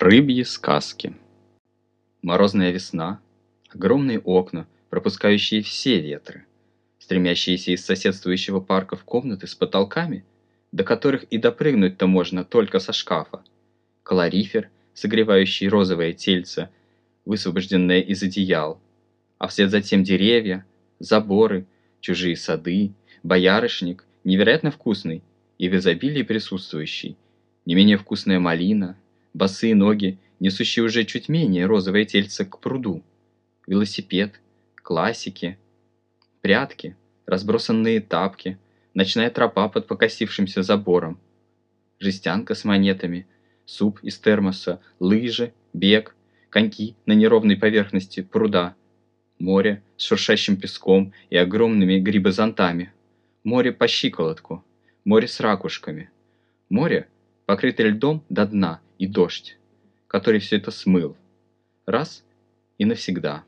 Рыбьи сказки. Морозная весна, огромные окна, пропускающие все ветры, стремящиеся из соседствующего парка в комнаты с потолками, до которых и допрыгнуть-то можно только со шкафа, калорифер, согревающий розовое тельце, высвобожденное из одеял, а вслед за тем деревья, заборы, чужие сады, боярышник, невероятно вкусный и в изобилии присутствующий, не менее вкусная малина – босые ноги, несущие уже чуть менее розовое тельце к пруду, велосипед, классики, прятки, разбросанные тапки, ночная тропа под покосившимся забором, жестянка с монетами, суп из термоса, лыжи, бег, коньки на неровной поверхности пруда, море с шуршащим песком и огромными грибозонтами, море по щиколотку, море с ракушками, море, покрытое льдом до дна и дождь, который все это смыл. Раз и навсегда.